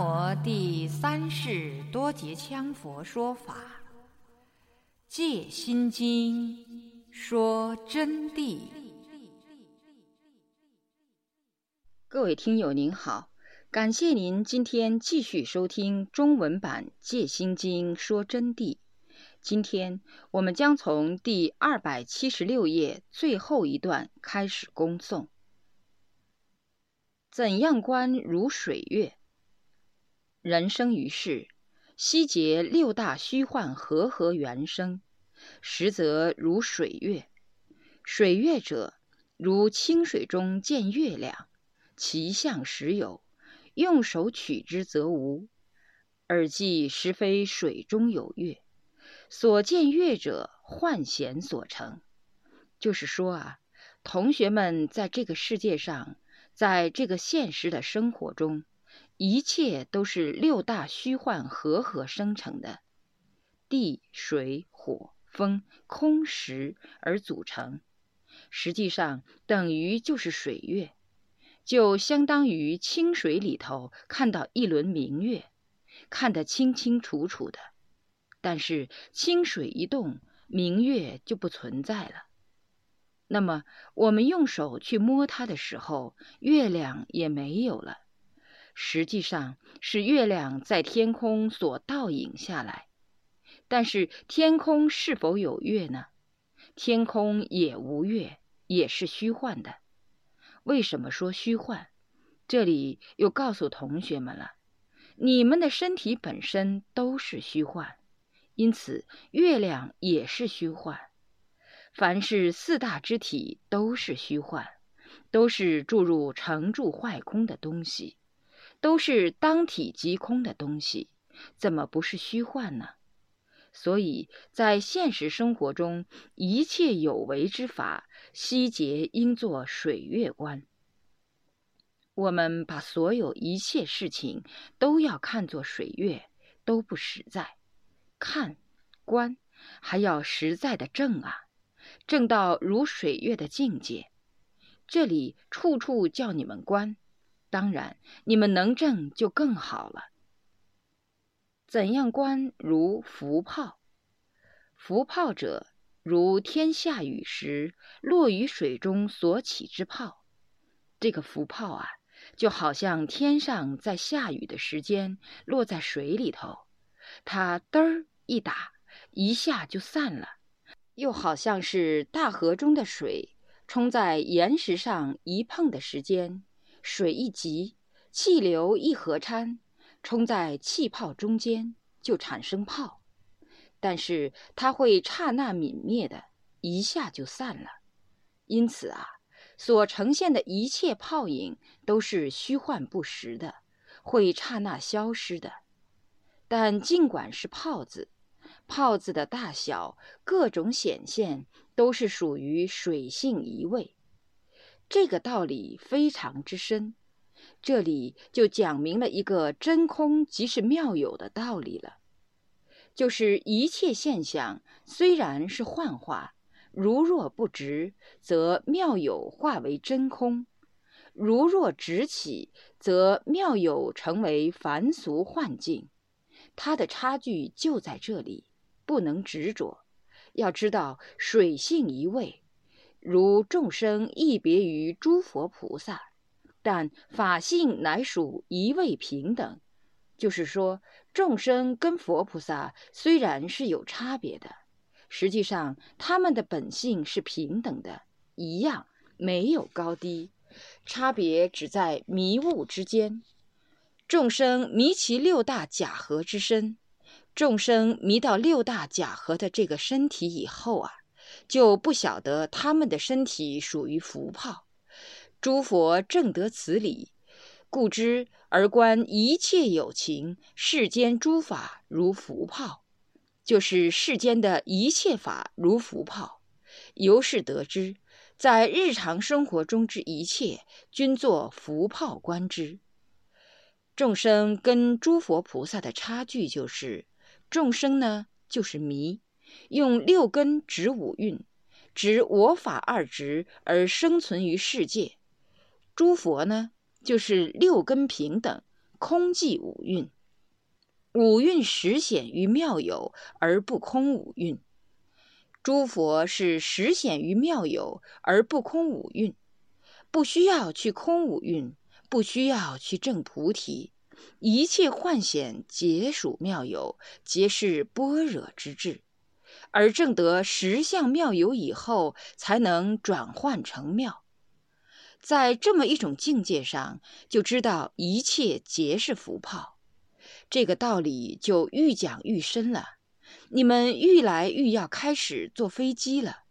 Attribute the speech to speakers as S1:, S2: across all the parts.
S1: 南无第三世多杰羌佛说法，《戒心经》说真谛。
S2: 各位听友您好，感谢您今天继续收听中文版《戒心经》说真谛。今天我们将从第二百七十六页最后一段开始恭诵。怎样观如水月？人生于世，悉结六大虚幻和合缘生，实则如水月。水月者，如清水中见月亮，其相实有，用手取之则无。而即实非水中有月。所见月者，幻显所成。就是说啊，同学们在这个世界上，在这个现实的生活中，一切都是六大虚幻合合生成的，地、水、火、风、空、识而组成。实际上，等于就是水月，就相当于清水里头看到一轮明月，看得清清楚楚的。但是清水一动，明月就不存在了。那么我们用手去摸它的时候，月亮也没有了。实际上是月亮在天空所倒影下来。但是天空是否有月呢？天空也无月，也是虚幻的。为什么说虚幻？这里又告诉同学们了：你们的身体本身都是虚幻。因此，月亮也是虚幻。凡是四大之体都是虚幻，都是注入成住坏空的东西，都是当体即空的东西，怎么不是虚幻呢？所以在现实生活中，一切有为之法，悉皆应作水月观。我们把所有一切事情都要看作水月，都不实在。看，观，还要实在的正啊，正到如水月的境界。这里处处叫你们观，当然你们能挣就更好了。怎样观？如浮泡。浮泡者，如天下雨时落于水中所起之泡。这个浮泡啊，就好像天上在下雨的时间落在水里头，它嘚儿。一打，一下就散了，又好像是大河中的水冲在岩石上一碰的时间，水一急，气流一合掺，冲在气泡中间就产生泡，但是它会刹那泯灭的，一下就散了。因此啊，所呈现的一切泡影都是虚幻不实的，会刹那消失的。但尽管是泡子。泡子的大小、各种显现，都是属于水性一味。这个道理非常之深，这里就讲明了一个真空即是妙有的道理了。就是一切现象虽然是幻化，如若不直，则妙有化为真空；如若直起，则妙有成为凡俗幻境。它的差距就在这里。不能执着，要知道水性一味，如众生亦别于诸佛菩萨，但法性乃属一味平等。就是说，众生跟佛菩萨虽然是有差别的，实际上他们的本性是平等的，一样没有高低，差别只在迷雾之间。众生迷其六大假合之身。众生迷到六大假合的这个身体以后啊，就不晓得他们的身体属于浮泡。诸佛正得此理，故知而观一切有情世间诸法如浮泡，就是世间的一切法如浮泡。由是得知，在日常生活中之一切，均作浮泡观之。众生跟诸佛菩萨的差距就是。众生呢，就是迷，用六根执五蕴，执我法二执而生存于世界；诸佛呢，就是六根平等，空寂五蕴。五蕴实显于妙有而不空五蕴，诸佛是实显于妙有而不空五蕴，不需要去空五蕴，不需要去证菩提，一切幻显皆属妙有，皆是般若之智，而证得十相妙有以后，才能转换成妙。在这么一种境界上，就知道一切皆是浮泡。这个道理就愈讲愈深了，你们愈来愈要开始坐飞机了。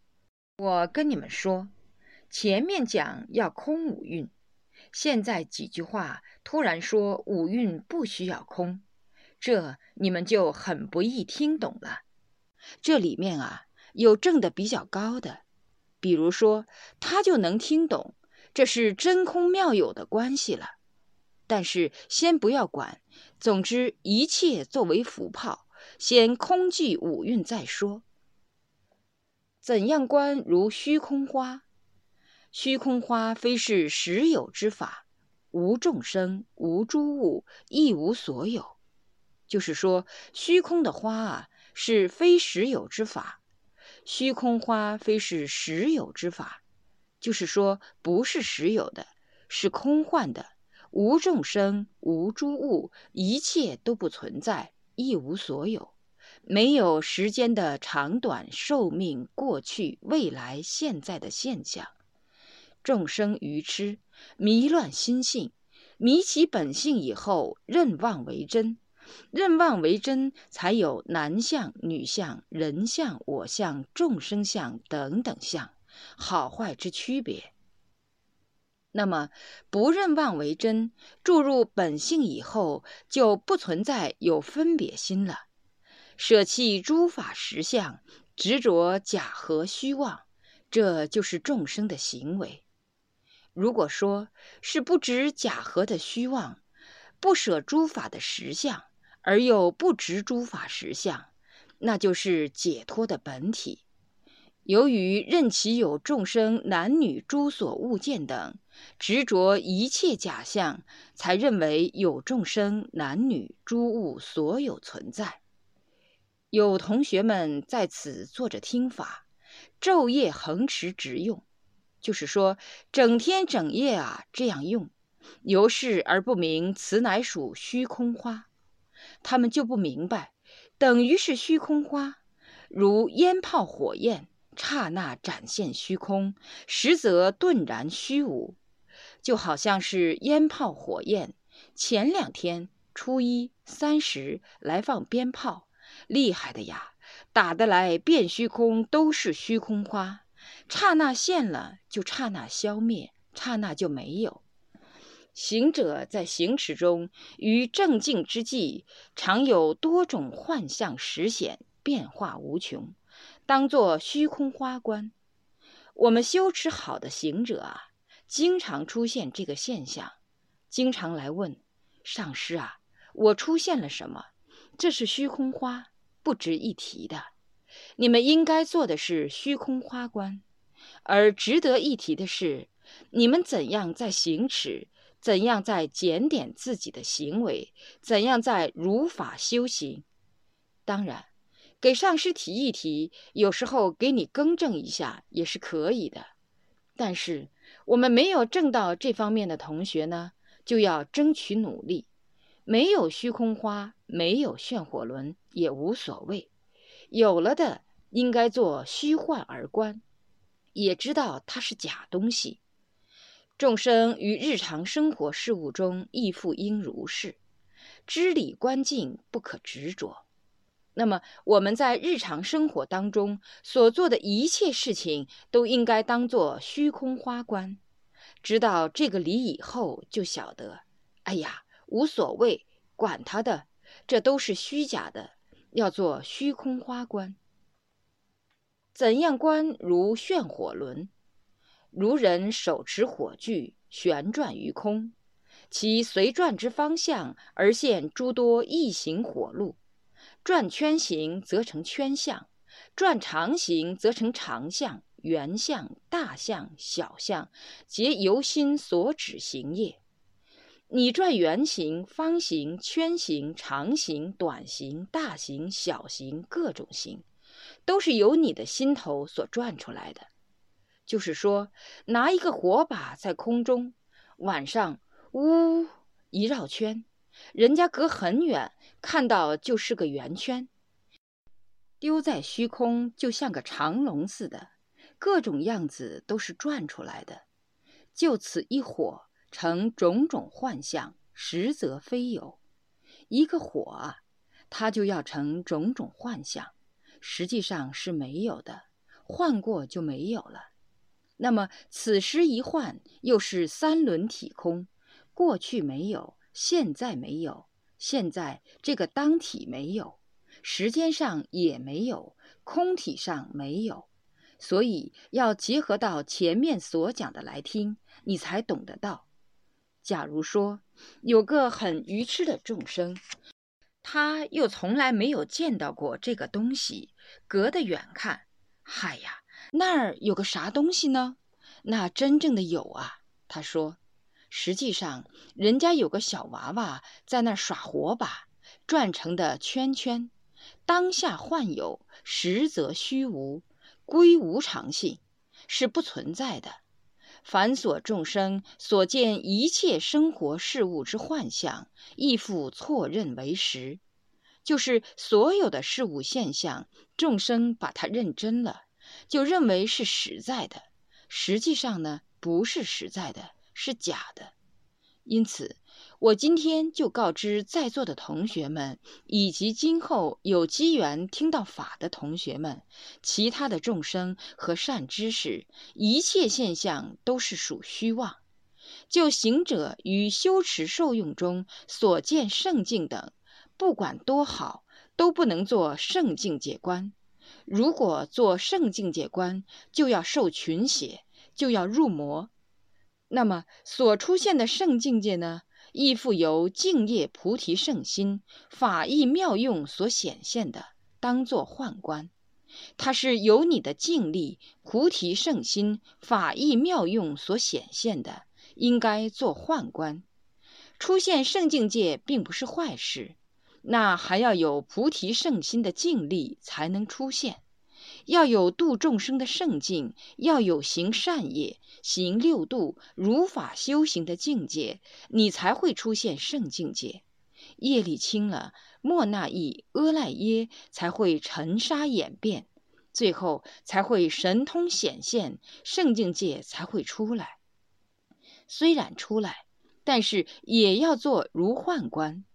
S2: 我跟你们说，前面讲要空五蕴，现在几句话突然说五蕴不需要空，这你们就很不易听懂了。这里面啊，有证的比较高的，比如说他就能听懂，这是真空妙有的关系了。但是先不要管，总之一切作为浮泡，先空寂五蕴再说。怎样观如虚空花？虚空花非是实有之法，无众生，无诸物，亦无所有。就是说，虚空的花啊，是非实有之法。虚空花非是实有之法，就是说不是实有的，是空幻的。无众生，无诸物，一切都不存在，一无所有，没有时间的长短、寿命、过去、未来、现在的现象。众生愚痴，迷乱心性，迷其本性以后，认妄为真，认妄为真，才有男相、女相、人相、我相、众生相等等相，好坏之区别。那么，不认妄为真，注入本性以后，就不存在有分别心了。舍弃诸法实相，执着假合虚妄，这就是众生的行为。如果说是不执假合的虚妄，不舍诸法的实相，而又不执诸法实相，那就是解脱的本体。由于任其有众生男女诸所物见等。执着一切假象，才认为有众生、男女、诸物所有存在。有同学们在此坐着听法，昼夜恒持直用，就是说整天整夜啊这样用，由是而不明此乃属虚空花。他们就不明白，等于是虚空花，如烟炮火焰，刹那展现虚空，实则顿然虚无。就好像是烟炮火焰，前两天初一、三十来放鞭炮，厉害的呀，打得来变虚空都是虚空花，刹那现了就刹那消灭，刹那就没有。行者在行持中于正静之际，常有多种幻象实显，变化无穷，当作虚空花观。我们修持好的行者啊。经常出现这个现象，经常来问上师啊，我出现了什么？这是虚空花，不值一提的。你们应该做的是虚空花观，而值得一提的是，你们怎样在行持，怎样在检点自己的行为，怎样在如法修行。当然，给上师提一提，有时候给你更正一下也是可以的，但是。我们没有挣到这方面的同学呢，就要争取努力。没有虚空花，没有炫火轮也无所谓。有了的，应该做虚幻而观，也知道它是假东西。众生于日常生活事物中亦复应如是，知理观境不可执着。那么我们在日常生活当中所做的一切事情，都应该当作虚空花观。知道这个理以后，就晓得，哎呀，无所谓，管他的，这都是虚假的，要做虚空花观。怎样观如炫火轮？如人手持火炬，旋转于空，其随转之方向而现诸多异形火路。转圈形则成圈相，转长形则成长相、圆相、大相、小相，皆由心所指行业。你转圆形、方形、圈形、长形、短形、大形、小形，各种形，都是由你的心头所转出来的。就是说，拿一个火把在空中，晚上呜一绕圈，人家隔很远看到就是个圆圈，丢在虚空就像个长龙似的，各种样子都是转出来的。就此一火，成种种幻象，实则非有。一个火啊，它就要成种种幻象，实际上是没有的，换过就没有了。那么此时一换，又是三轮体空，过去没有，现在没有，现在这个当体没有，时间上也没有，空体上没有，所以要结合到前面所讲的来听，你才懂得到。假如说有个很愚痴的众生，他又从来没有见到过这个东西，隔得远看，嗨呀！那儿有个啥东西呢？那真正的有啊，他说，实际上人家有个小娃娃在那儿耍火把，转成的圈圈，当下幻有，实则虚无，归无常性，是不存在的。凡所众生所见一切生活事物之幻象，亦复错认为实，就是所有的事物现象，众生把它认真了。就认为是实在的，实际上呢不是实在的，是假的。因此，我今天就告知在座的同学们，以及今后有机缘听到法的同学们，其他的众生和善知识，一切现象都是属虚妄。就行者于修持受用中所见圣境等，不管多好，都不能做圣境界观。如果做圣境界观，就要受群邪，就要入魔。那么所出现的圣境界呢，亦复由净业菩提圣心、法义妙用所显现的，当作幻观。它是由你的净力、菩提圣心、法义妙用所显现的，应该做幻观。出现圣境界并不是坏事。那还要有菩提圣心的净力才能出现，要有度众生的圣境，要有行善业、行六度、如法修行的境界，你才会出现圣境界。业力轻了，莫那意、阿赖耶才会尘沙演变，最后才会神通显现，圣境界才会出来。虽然出来，但是也要做如幻观。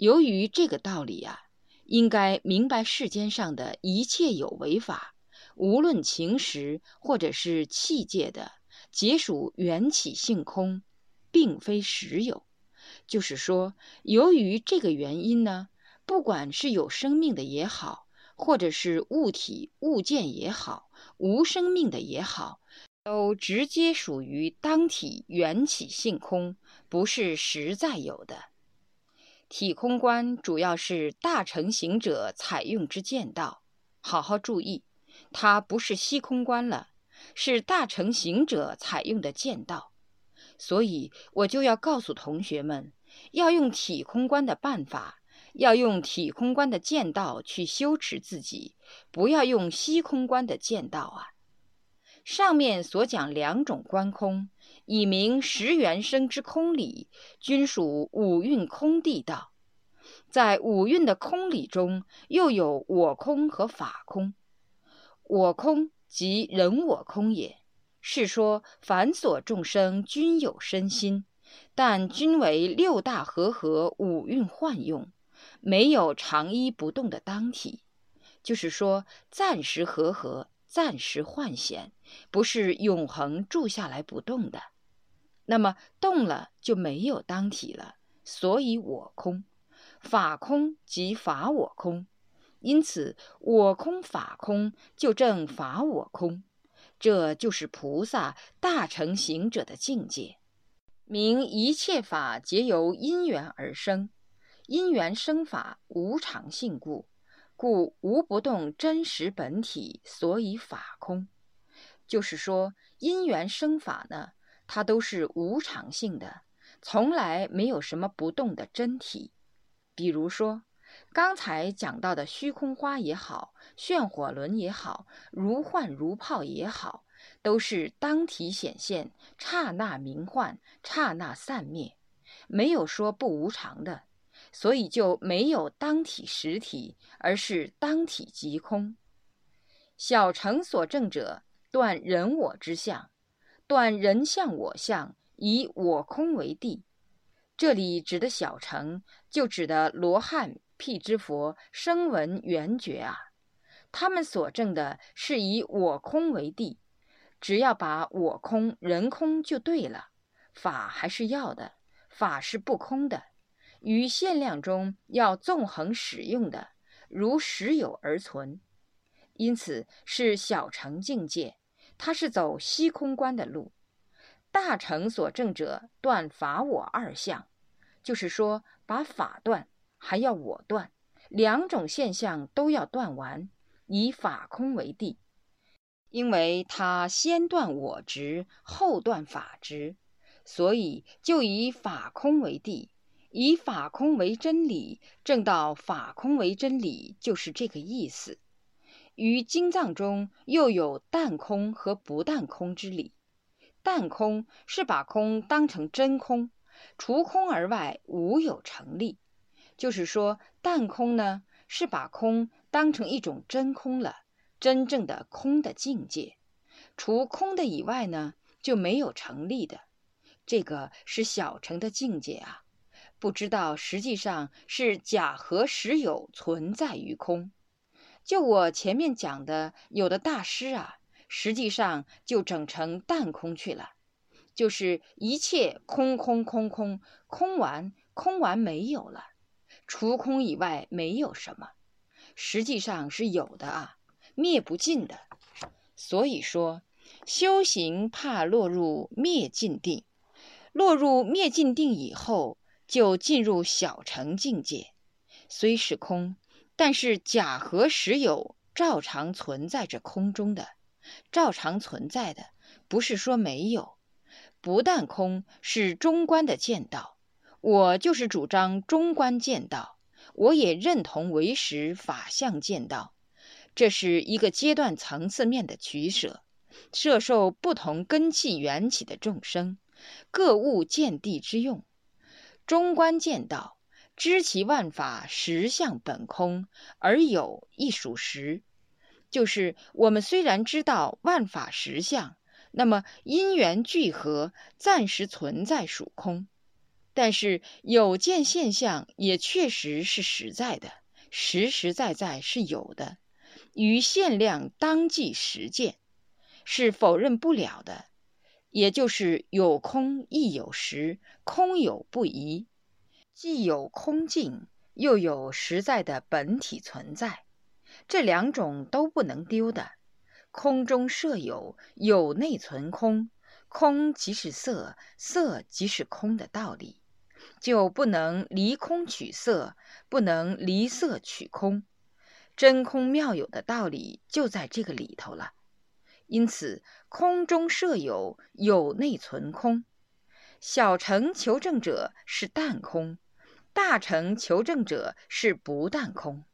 S2: 由于这个道理啊，应该明白世间上的一切有为法，无论情识或者是器界的，皆属缘起性空，并非实有。就是说，由于这个原因呢，不管是有生命的也好，或者是物体物件也好，无生命的也好，都直接属于当体缘起性空，不是实在有的。体空观主要是大乘行者采用之剑道，好好注意，它不是虚空观了，是大乘行者采用的剑道。所以我就要告诉同学们，要用体空观的办法，要用体空观的剑道去修持自己，不要用虚空观的剑道啊。上面所讲两种观空。以明十元生之空理，均属五蕴空地道。在五蕴的空理中，又有我空和法空。我空即人我空也。是说凡所众生均有身心，但均为六大和合五蕴幻用，没有长依不动的当体。就是说，暂时和合，暂时幻显，不是永恒住下来不动的。那么动了就没有当体了，所以我空，法空即法我空，因此我空法空就正法我空，这就是菩萨大成行者的境界。明一切法皆由因缘而生，因缘生法无常性故，故无不动真实本体，所以法空。就是说因缘生法呢。它都是无常性的，从来没有什么不动的真体。比如说，刚才讲到的虚空花也好，炫火轮也好，如幻如泡也好，都是当体显现，刹那明幻，刹那散灭，没有说不无常的，所以就没有当体实体，而是当体即空。小乘所证者，断人我之相，断人相我相，以我空为地。这里指的小乘，就指的罗汉、辟支佛、声闻、缘觉啊。他们所证的是以我空为地，只要把我空、人空就对了。法还是要的，法是不空的，于限量中要纵横使用的，如实有而存。因此是小乘境界，它是走虚空观的路；大乘所证者断法我二相，就是说把法断，还要我断，两种现象都要断完，以法空为地。因为他先断我执，后断法执，所以就以法空为地，以法空为真理，证到法空为真理，就是这个意思。于经藏中又有淡空和不淡空之理。淡空是把空当成真空，除空而外无有成立。就是说，淡空呢是把空当成一种真空了，真正的空的境界。除空的以外呢就没有成立的。这个是小乘的境界啊，不知道实际上是假合实有存在于空。就我前面讲的，有的大师啊，实际上就整成淡空去了，就是一切空空空空空完，空完没有了，除空以外没有什么，实际上是有的啊，灭不尽的。所以说，修行怕落入灭尽定，落入灭尽定以后，就进入小乘境界，虽是空。但是假和实有照常存在着空中的，照常存在的，不是说没有。不但空是中观的见道，我就是主张中观见道，我也认同唯识法相见道。这是一个阶段层次面的取舍，摄受不同根器缘起的众生，各物见地之用。中观见道。知其万法实相本空，而有亦属实。就是我们虽然知道万法实相，那么因缘聚合，暂时存在属空，但是有见现象也确实是实在的，实实在在是有的，与限量当即实见，是否认不了的。也就是有空亦有实，空有不疑。既有空境，又有实在的本体存在，这两种都不能丢的。空中设有，有内存空，空即是色，色即是空的道理，就不能离空取色，不能离色取空。真空妙有的道理就在这个里头了。因此，空中设有，有内存空。小乘求证者是淡空。大乘求证者是不但空，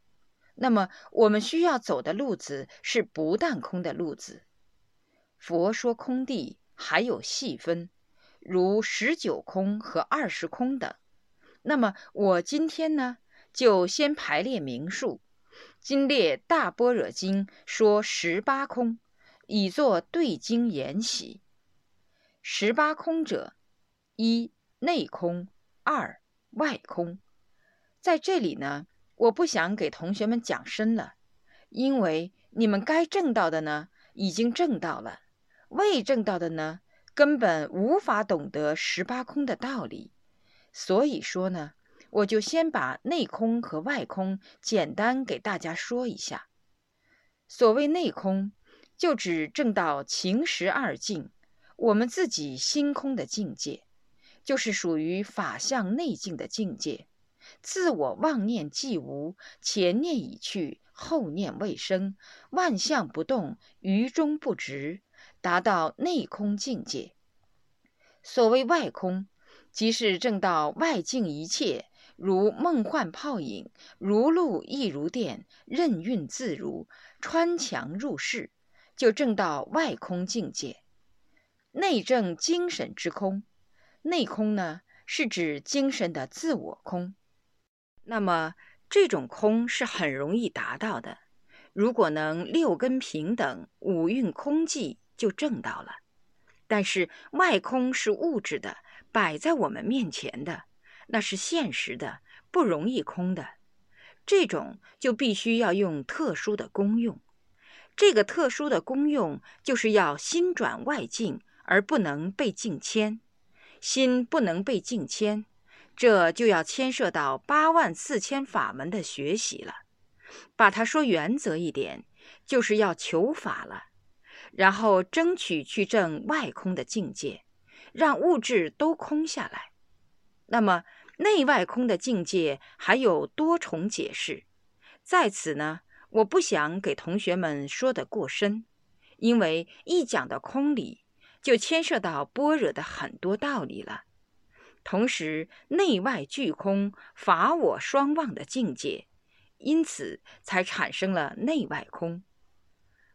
S2: 那么我们需要走的路子是不但空的路子。佛说空地还有细分，如十九空和二十空等。那么我今天呢，就先排列名数。今列大般若经说十八空，以作对经研习。十八空者，一内空，二。外空，在这里呢，我不想给同学们讲深了，因为你们该证到的呢，已经证到了；未证到的呢，根本无法懂得十八空的道理。所以说呢，我就先把内空和外空简单给大家说一下。所谓内空，就指证到情识二境，我们自己心空的境界。就是属于法相内境的境界，自我妄念既无，前念已去，后念未生，万象不动，于中不执，达到内空境界。所谓外空，即是正到外境一切，如梦幻泡影，如露亦如电，任运自如，穿墙入室，就正到外空境界。内证精神之空，内空呢，是指精神的自我空。那么这种空是很容易达到的。如果能六根平等，五蕴空寂，就证到了。但是外空是物质的，摆在我们面前的，那是现实的，不容易空的。这种就必须要用特殊的功用。这个特殊的功用，就是要心转外境，而不能被境牵。心不能被境牵，这就要牵涉到八万四千法门的学习了。把它说原则一点，就是要求法了，然后争取去证外空的境界，让物质都空下来。那么内外空的境界还有多重解释，在此呢，我不想给同学们说得过深，因为一讲到空理，就牵涉到般若的很多道理了。同时，内外俱空、法我双忘的境界。因此才产生了内外空，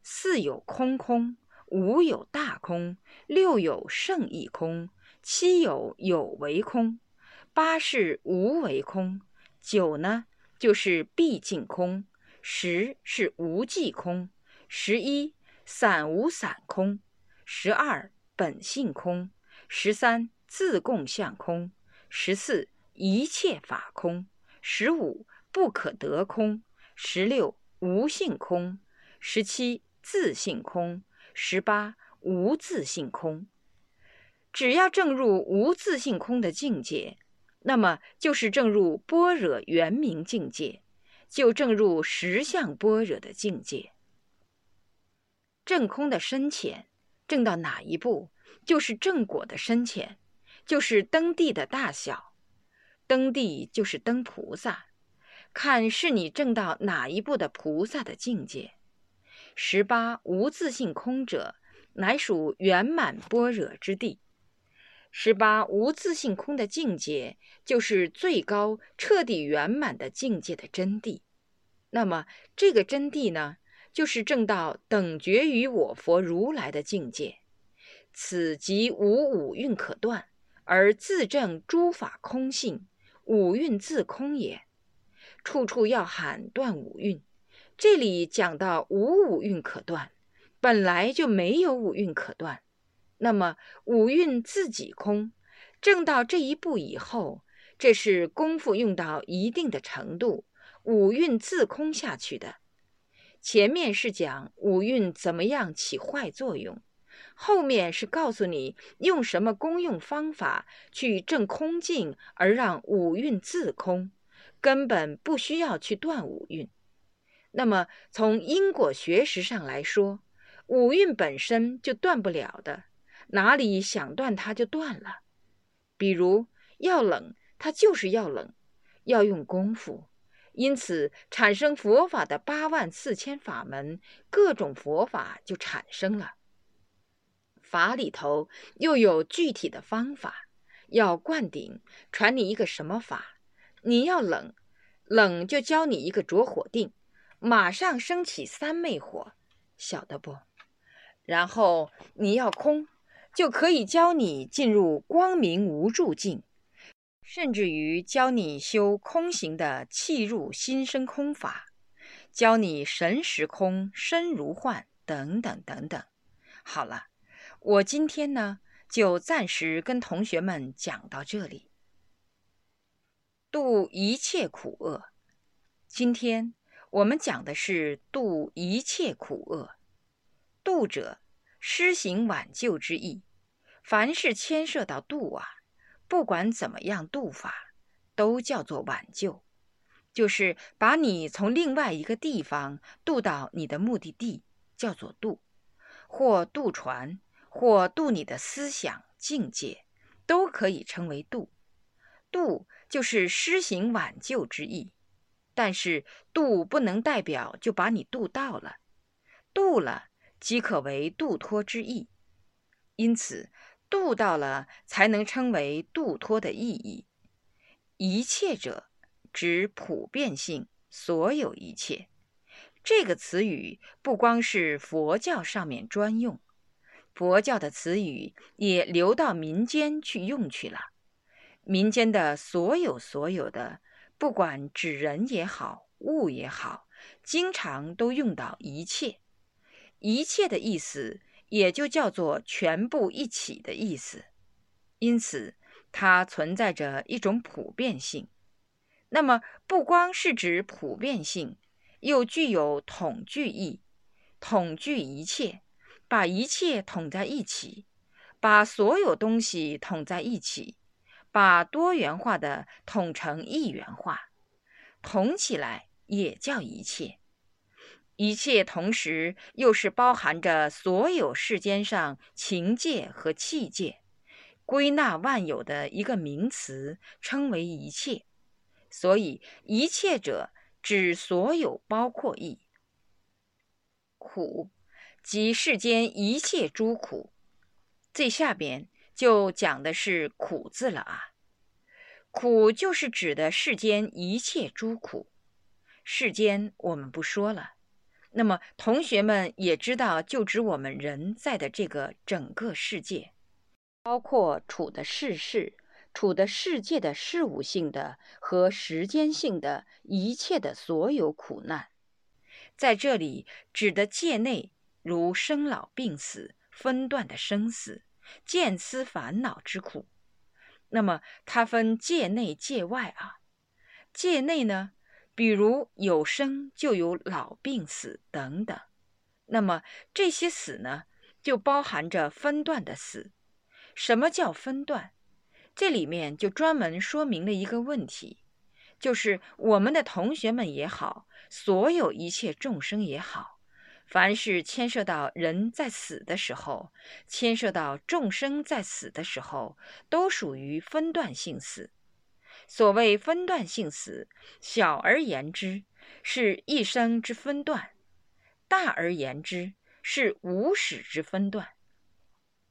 S2: 四有空空，五有大空，六有圣意空，七有有为空，八是无为空，九呢就是毕竟空，十是无际空，十一散无散空，十二本性空，十三自共相空，十四一切法空，十五。不可得空，十六无性空，十七自性空，十八无自性空。只要证入无自性空的境界，那么就是证入般若圆明境界，就证入实相般若的境界。证空的深浅，证到哪一步，就是正果的深浅，就是登地的大小。登地就是登菩萨。看是你证到哪一步的菩萨的境界。十八无自性空者，乃属圆满般若之地。十八无自性空的境界，就是最高彻底圆满的境界的真谛。那么这个真谛呢，就是证到等觉于我佛如来的境界。此即无五蕴可断，而自证诸法空性，五蕴自空也。处处要喊断五蕴，这里讲到无五蕴可断，本来就没有五蕴可断。那么五蕴自己空，证到这一步以后，这是功夫用到一定的程度，五蕴自空下去的。前面是讲五蕴怎么样起坏作用，后面是告诉你用什么功用方法去证空境，而让五蕴自空。根本不需要去断五蕴。那么从因果学识上来说，五蕴本身就断不了的，哪里想断它就断了。比如要冷，它就是要冷，要用功夫。因此产生佛法的八万四千法门，各种佛法就产生了。法里头又有具体的方法，要灌顶，传你一个什么法？你要冷，冷就教你一个着火定，马上升起三昧火，晓得不？然后你要空，就可以教你进入光明无住境，甚至于教你修空行的气入心生空法，教你神识空、身如幻等等等等。好了，我今天呢就暂时跟同学们讲到这里。度一切苦厄。今天我们讲的是度一切苦厄。度者，施行挽救之意。凡是牵涉到度啊，不管怎么样度法，都叫做挽救，就是把你从另外一个地方渡到你的目的地，叫做渡，或渡船，或渡你的思想境界，都可以称为渡。渡。就是施行挽救之意，但是渡不能代表就把你渡到了，渡了即可为渡脱之意。因此，度到了才能称为度脱的意义。一切者指普遍性，所有一切。这个词语不光是佛教上面专用，佛教的词语也流到民间去用去了。民间的所有所有的，不管指人也好，物也好，经常都用到一切。一切的意思也就叫做全部一起的意思，因此它存在着一种普遍性。那么不光是指普遍性。又具有统具意，统具一切，把一切统在一起，把所有东西统在一起，把多元化的统成一元化，统起来也叫一切。一切同时又是包含着所有世间上情界和器界，归纳万有的一个名词，称为一切。所以一切者。指所有包括意，苦即世间一切诸苦。最下边就讲的是苦字了啊，苦就是指的世间一切诸苦。世间我们不说了，那么同学们也知道，就指我们人在的这个整个世界，包括处的世事。处的世界的事物性的和时间性的一切的所有苦难，在这里指的界内，如生老病死、分段的生死、见思烦恼之苦。那么它分界内界外啊。界内呢，比如有生就有老病死等等。那么这些死呢，就包含着分段的死。什么叫分段？这里面就专门说明了一个问题，就是我们的同学们也好，所有一切众生也好，凡是牵涉到人在死的时候，牵涉到众生在死的时候，都属于分段性死。所谓分段性死，小而言之是一生之分段，大而言之是无始之分段。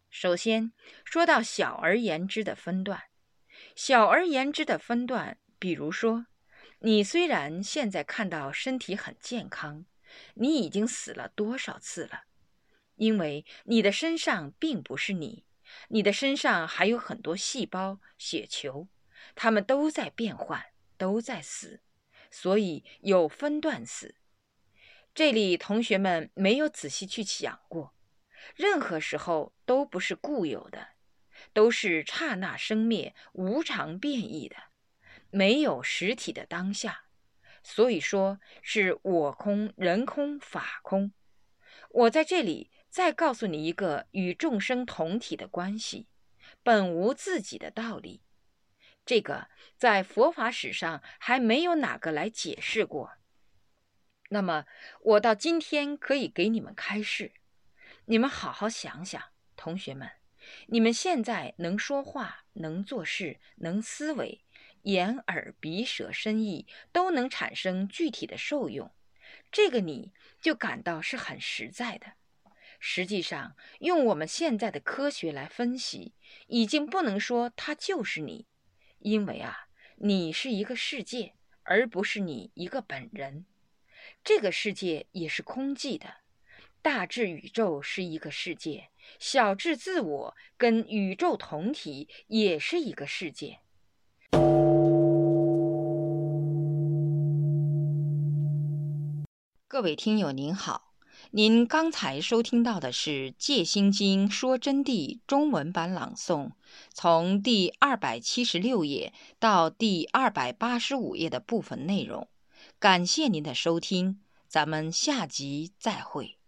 S2: 首先说到小而言之的分段，小而言之的分段，比如说，你虽然现在看到身体很健康，你已经死了多少次了？因为你的身上并不是你，你的身上还有很多细胞、血球，他们都在变换，都在死，所以有分段死。这里同学们没有仔细去想过。任何时候都不是固有的，都是刹那生灭、无常变异的，没有实体的当下。所以说是我空、人空、法空。我在这里再告诉你一个与众生同体的关系，本无自己的道理。这个在佛法史上还没有哪个来解释过。那么我到今天可以给你们开示。你们好好想想，同学们，你们现在能说话、能做事、能思维，眼、耳、鼻、舌、身、意都能产生具体的受用，这个你就感到是很实在的。实际上，用我们现在的科学来分析，已经不能说它就是你，因为啊，你是一个世界，而不是你一个本人。这个世界也是空寂的。大至宇宙是一个世界，小至自我跟宇宙同体也是一个世界。各位听友您好，您刚才收听到的是《戒心经说真谛》中文版朗诵，从第二百七十六页到第二百八十五页的部分内容。感谢您的收听，咱们下集再会。